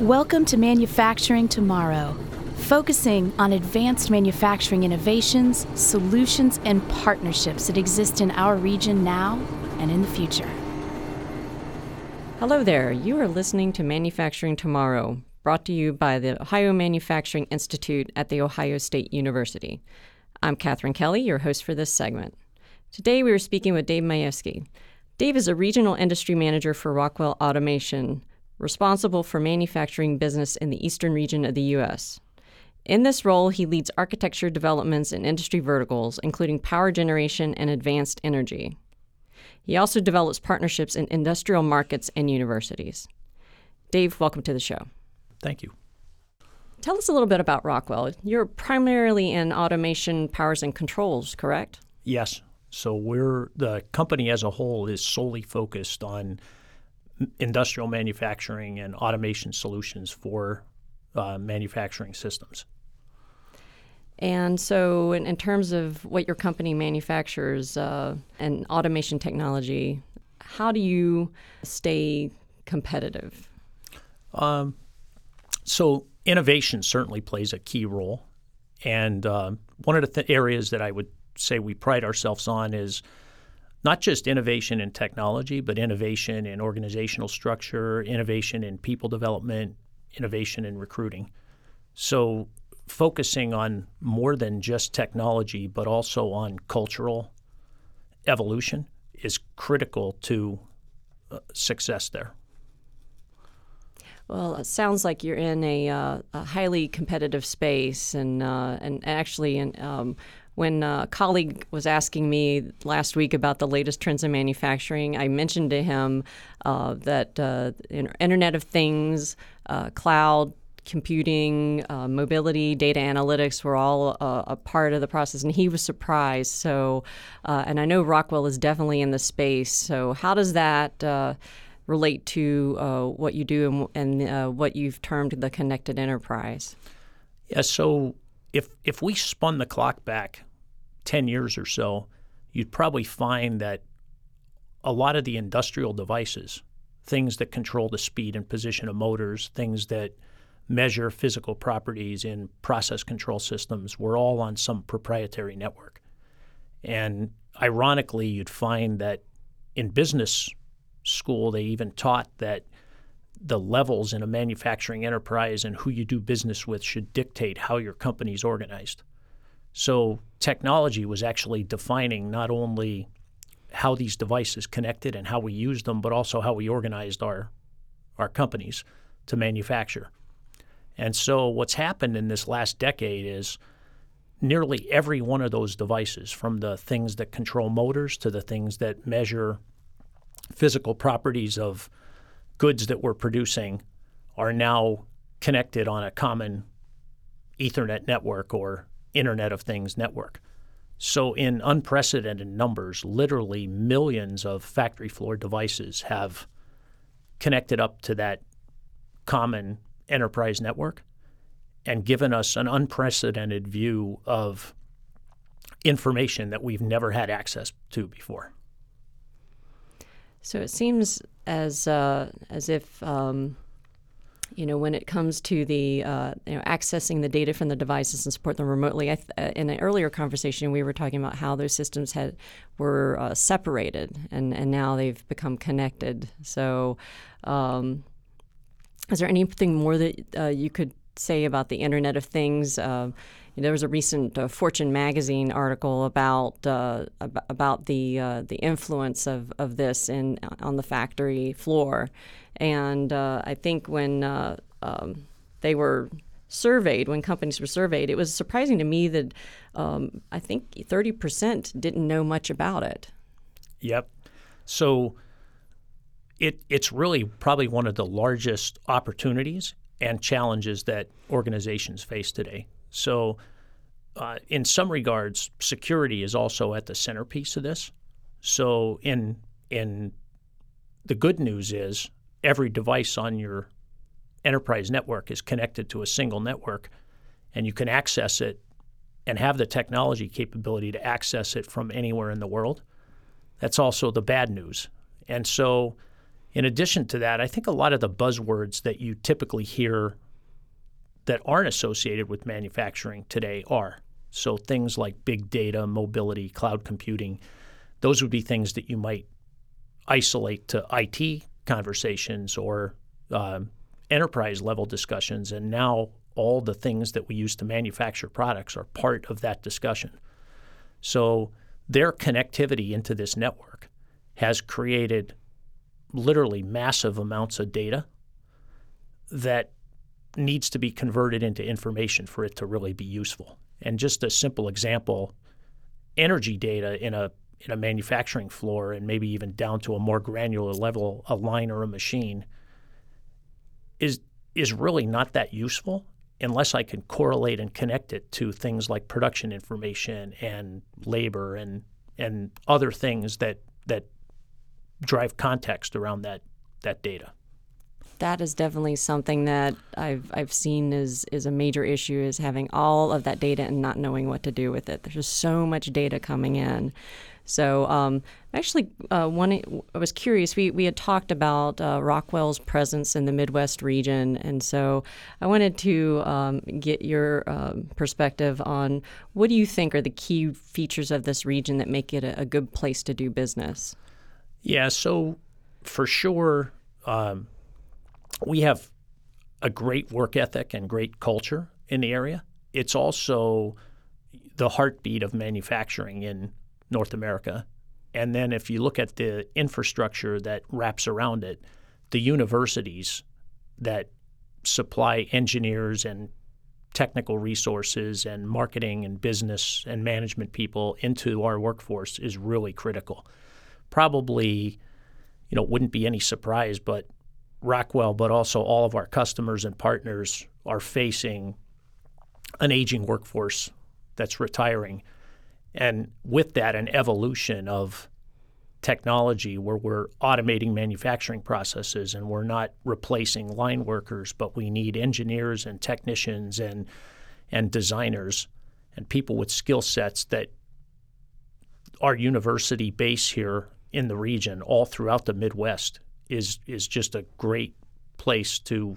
Welcome to Manufacturing Tomorrow, focusing on advanced manufacturing innovations, solutions, and partnerships that exist in our region now and in the future. Hello there. You are listening to Manufacturing Tomorrow, brought to you by the Ohio Manufacturing Institute at The Ohio State University. I'm Katherine Kelly, your host for this segment. Today we are speaking with Dave Majewski. Dave is a regional industry manager for Rockwell Automation, responsible for manufacturing business in the eastern region of the U.S. In this role, he leads architecture developments in industry verticals, including power generation and advanced energy. He also develops partnerships in industrial markets and universities. Dave, welcome to the show. Thank you. Tell us a little bit about Rockwell. You're primarily in automation, powers, and controls, correct? Yes. So we're the company as a whole is solely focused on industrial manufacturing and automation solutions for uh, manufacturing systems. And so, in, in, terms of what your company manufactures uh, and automation technology, how do you stay competitive? Um, so, innovation certainly plays a key role. And uh, one of the th- areas that I would say we pride ourselves on is not just innovation in technology, but innovation in organizational structure, innovation in people development, innovation in recruiting. So, focusing on more than just technology, but also on cultural evolution is critical to uh, success there. Well, it sounds like you're in a, uh, a highly competitive space, and uh, and actually, in, um, when a colleague was asking me last week about the latest trends in manufacturing, I mentioned to him uh, that uh, Internet of Things, uh, cloud computing, uh, mobility, data analytics were all uh, a part of the process, and he was surprised. So, uh, and I know Rockwell is definitely in the space. So, how does that uh, relate to uh, what you do and, and what you've termed the connected enterprise? Yeah. So, if if we spun the clock back ten years or so, you'd probably find that a lot of the industrial devices, things that control the speed and position of motors, things that measure physical properties in process control systems were all on some proprietary network. And ironically, you'd find that in business school, they even taught that the levels in a manufacturing enterprise and who you do business with should dictate how your company's organized. So technology was actually defining not only how these devices connected and how we used them, but also how we organized our our companies to manufacture. And so, what's happened in this last decade is nearly every one of those devices, from the things that control motors to the things that measure physical properties of goods that we're producing, are now connected on a common Ethernet network or Internet of Things network. So, in unprecedented numbers, literally millions of factory floor devices have connected up to that common enterprise network and given us an unprecedented view of information that we've never had access to before. So it seems as uh, as if um, you know when it comes to the uh, you know accessing the data from the devices and support them remotely. Th- uh, in an earlier conversation, we were talking about how those systems had were uh, separated and and now they've become connected. So. Um, is there anything more that uh, you could say about the Internet of Things? Uh, there was a recent uh, Fortune magazine article about uh, about the uh, the influence of, of this in on the factory floor, and uh, I think when um, they were surveyed, when companies were surveyed, it was surprising to me that um, I think thirty percent didn't know much about it. Yep. So it, it's really probably one of the largest opportunities and challenges that organizations face today. So, uh, in some regards, security is also at the centerpiece of this. So, in in the good news is every device on your enterprise network is connected to a single network, and you can access it and have the technology capability to access it from anywhere in the world. That's also the bad news. And so In addition to that, I think a lot of the buzzwords that you typically hear that aren't associated with manufacturing today are. So things like big data, mobility, cloud computing, those would be things that you might isolate to IT conversations or um, enterprise level discussions. And now all the things that we use to manufacture products are part of that discussion. So their connectivity into this network has created literally massive amounts of data that needs to be converted into information for it to really be useful. And just a simple example, energy data in a in a manufacturing floor and maybe even down to a more granular level, a line or a machine is is really not that useful unless I can correlate and connect it to things like production information and labor and and other things that that drive context around that that data. That is definitely something that I've I've seen is is a major issue is having all of that data and not knowing what to do with it. There's just so much data coming in. So um, actually, uh, one I was curious. We we had talked about uh, Rockwell's presence in the Midwest region, and so I wanted to um, get your um, perspective on what do you think are the key features of this region that make it a, a good place to do business. Yeah. So for sure, um, we have a great work ethic and great culture in the area. It's also the heartbeat of manufacturing in North America. And then if you look at the infrastructure that wraps around it, the universities that supply engineers and technical resources and marketing and business and management people into our workforce is really critical. Probably, you know, it wouldn't be any surprise, but Rockwell, but also all of our customers and partners are facing an aging workforce that's retiring. And with that, an evolution of technology where we're automating manufacturing processes and we're not replacing line workers, but we need engineers and technicians and and designers and people with skill sets that our university base here in the region, all throughout the Midwest, is is just a great place to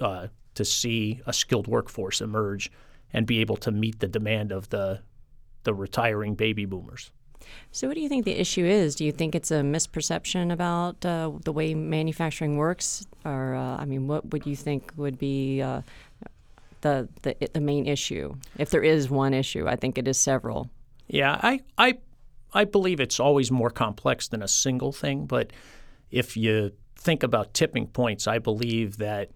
uh, to see a skilled workforce emerge and be able to meet the demand of the the retiring baby boomers. So, what do you think the issue is? Do you think it's a misperception about uh, the way manufacturing works, or uh, I mean, what would you think would be uh, the, the the main issue, if there is one issue? I think it is several. Yeah, I I I believe it's always more complex than a single thing. But if you think about tipping points, I believe that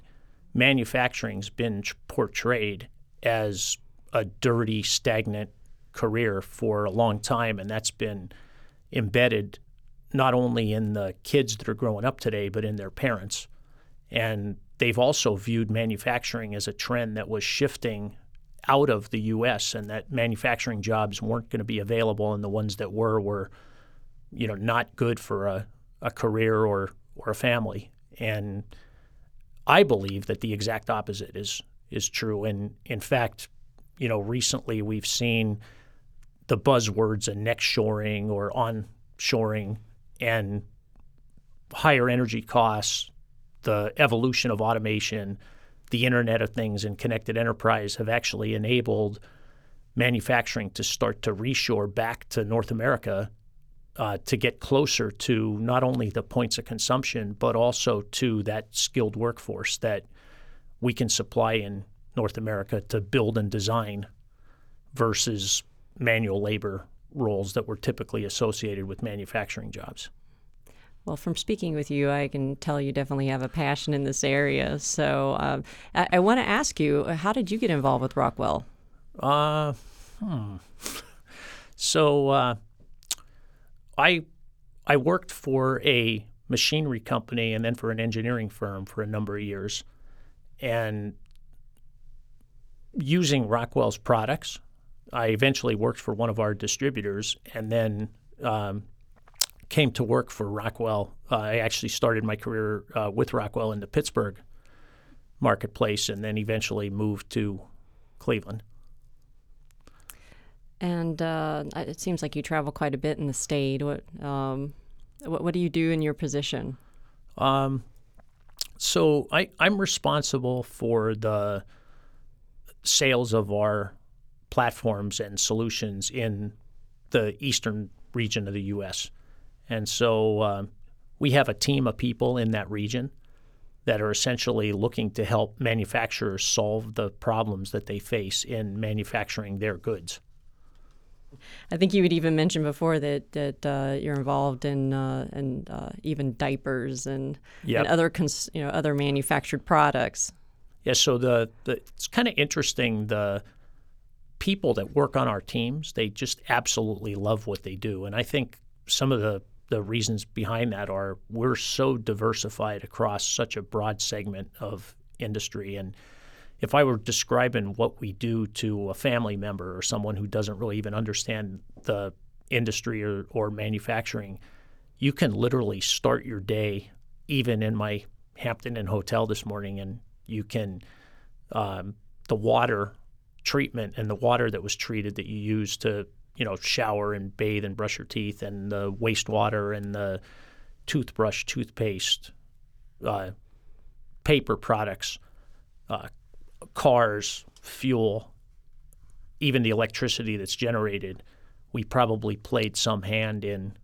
manufacturing's been portrayed as a dirty, stagnant career for a long time, and that's been embedded not only in the kids that are growing up today, but in their parents. And they've also viewed manufacturing as a trend that was shifting out of the U.S. and that manufacturing jobs weren't going to be available, and the ones that were were, you know, not good for a, a career or or a family. And I believe that the exact opposite is is true. And in fact, you know, recently we've seen the buzzwords of nearshoring or onshoring and higher energy costs, the evolution of automation, the Internet of Things, and connected enterprise have actually enabled manufacturing to start to reshore back to North America uh, to get closer to not only the points of consumption, but also to that skilled workforce that we can supply in North America to build and design versus manual labor roles that were typically associated with manufacturing jobs. Well, from speaking with you, I can tell you definitely have a passion in this area. So uh, I, I want to ask you, how did you get involved with Rockwell? Uh, hmm. So uh, I I worked for a machinery company and then for an engineering firm for a number of years, and using Rockwell's products I eventually worked for one of our distributors and then um, came to work for Rockwell. Uh, I actually started my career uh, with Rockwell in the Pittsburgh marketplace and then eventually moved to Cleveland. And uh, it seems like you travel quite a bit in the state. What, um, what, what do you do in your position? Um, so I, I'm responsible for the sales of our platforms and solutions in the eastern region of the U.S. And so um, we have a team of people in that region that are essentially looking to help manufacturers solve the problems that they face in manufacturing their goods. I think you had even mentioned before that that uh, you're involved in uh, and uh, even diapers and, Yep. and other cons- you know other manufactured products. Yeah, so the, the it's kind of interesting the people that work on our teams, they just absolutely love what they do. And I think some of the the reasons behind that are we're so diversified across such a broad segment of industry and if I were describing what we do to a family member or someone who doesn't really even understand the industry or, or manufacturing, you can literally start your day even in my Hampton Inn hotel this morning, and you can um, the water treatment and the water that was treated that you use to you know shower and bathe and brush your teeth, and the wastewater and the toothbrush, toothpaste, uh, paper products, uh, cars, fuel, even the electricity that's generated, we probably played some hand in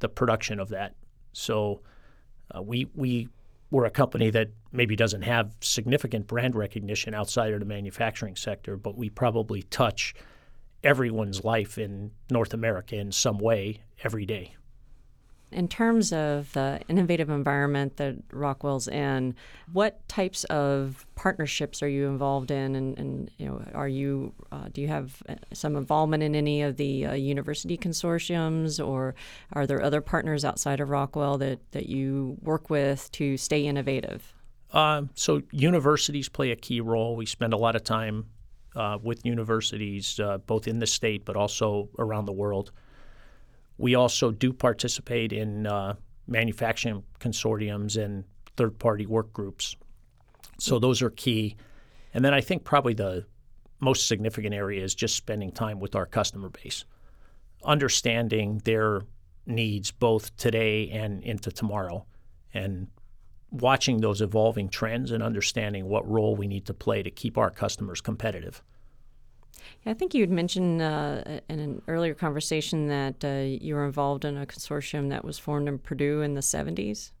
the production of that. So uh, we we we're a company that maybe doesn't have significant brand recognition outside of the manufacturing sector, but we probably touch everyone's life in North America in some way every day. In terms of the innovative environment that Rockwell's in, what types of partnerships are you involved in, and, and you know, are you uh, do you have uh, some involvement in any of the uh, university consortiums, or are there other partners outside of Rockwell that that you work with to stay innovative? Um, so universities play a key role. We spend a lot of time uh, with universities, uh, both in the state but also around the world. We also do participate in uh, manufacturing consortiums and third-party work groups. So those are key. And then I think probably the most significant area is just spending time with our customer base, understanding their needs both today and into tomorrow, and watching those evolving trends and understanding what role we need to play to keep our customers competitive. Yeah, I think you had mentioned uh, in an earlier conversation that uh, you were involved in a consortium that was formed in Purdue in the 70s.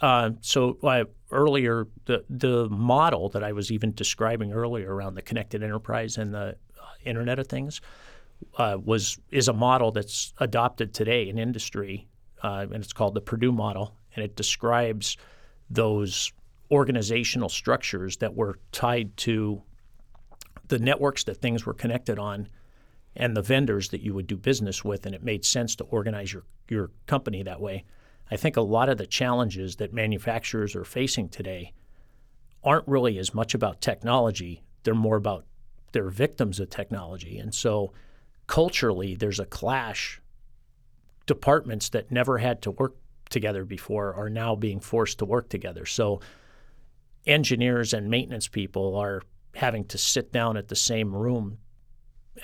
Uh, so uh, earlier, the the model that I was even describing earlier around the connected enterprise and the uh, Internet of Things uh, was is a model that's adopted today in industry, uh, and it's called the Purdue model, and it describes those organizational structures that were tied to the networks that things were connected on and the vendors that you would do business with, and it made sense to organize your, your company that way. I think a lot of the challenges that manufacturers are facing today aren't really as much about technology, they're more about they're victims of technology. And so culturally, there's a clash. Departments that never had to work together before are now being forced to work together. So engineers and maintenance people are having to sit down at the same room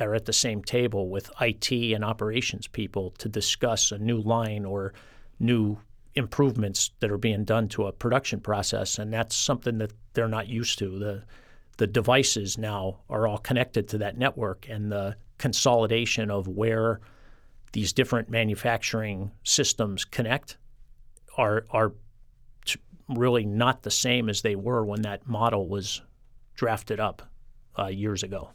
or at the same table with IT and operations people to discuss a new line or new improvements that are being done to a production process and that's something that they're not used to. The the devices now are all connected to that network and the consolidation of where these different manufacturing systems connect are are really not the same as they were when that model was drafted up uh, years ago.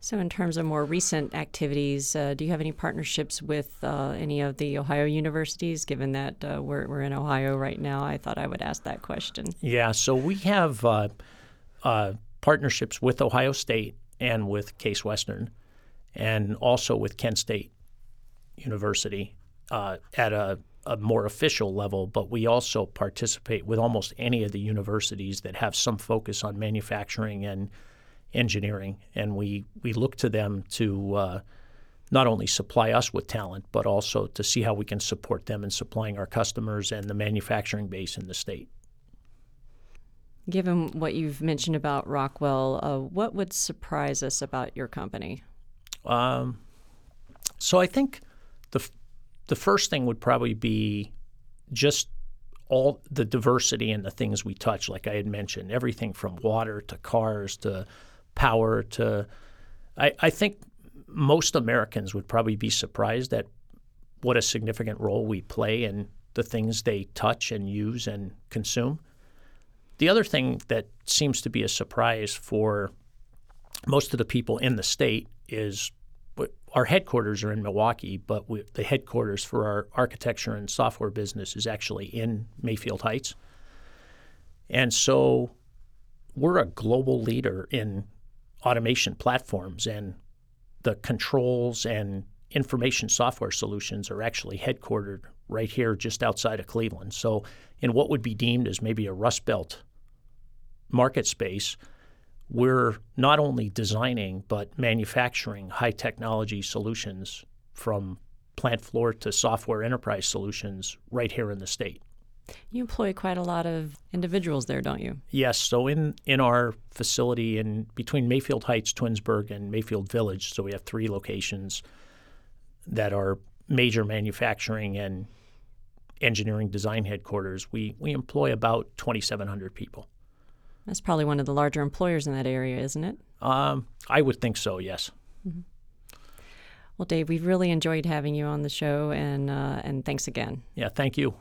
So, in terms of more recent activities, uh, do you have any partnerships with uh, any of the Ohio universities? Given that uh, we're, we're in Ohio right now, I thought I would ask that question. Yeah, so we have uh, uh, partnerships with Ohio State and with Case Western, and also with Kent State University uh, at a, a more official level. But we also participate with almost any of the universities that have some focus on manufacturing and engineering, and we we look to them to uh, not only supply us with talent, but also to see how we can support them in supplying our customers and the manufacturing base in the state. Given what you've mentioned about Rockwell, uh, what would surprise us about your company? Um, so I think the the first thing would probably be just all the diversity and the things we touch, like I had mentioned, everything from water to cars to power to. I, I think most Americans would probably be surprised at what a significant role we play in the things they touch and use and consume. The other thing that seems to be a surprise for most of the people in the state is our headquarters are in Milwaukee, but we, the headquarters for our architecture and software business is actually in Mayfield Heights. And so we're a global leader in automation platforms, and the controls and information software solutions are actually headquartered right here just outside of Cleveland. So, in what would be deemed as maybe a Rust Belt market space, we're not only designing but manufacturing high technology solutions from plant floor to software enterprise solutions right here in the state. You employ quite a lot of individuals there, don't you? Yes. So in in our facility in between Mayfield Heights, Twinsburg, and Mayfield Village, so we have three locations that are major manufacturing and engineering design headquarters. We we employ about 2,700 people. That's probably one of the larger employers in that area, isn't it? Um, I would think so. Yes. Mm-hmm. Well, Dave, we've really enjoyed having you on the show, and uh, and thanks again. Yeah, thank you.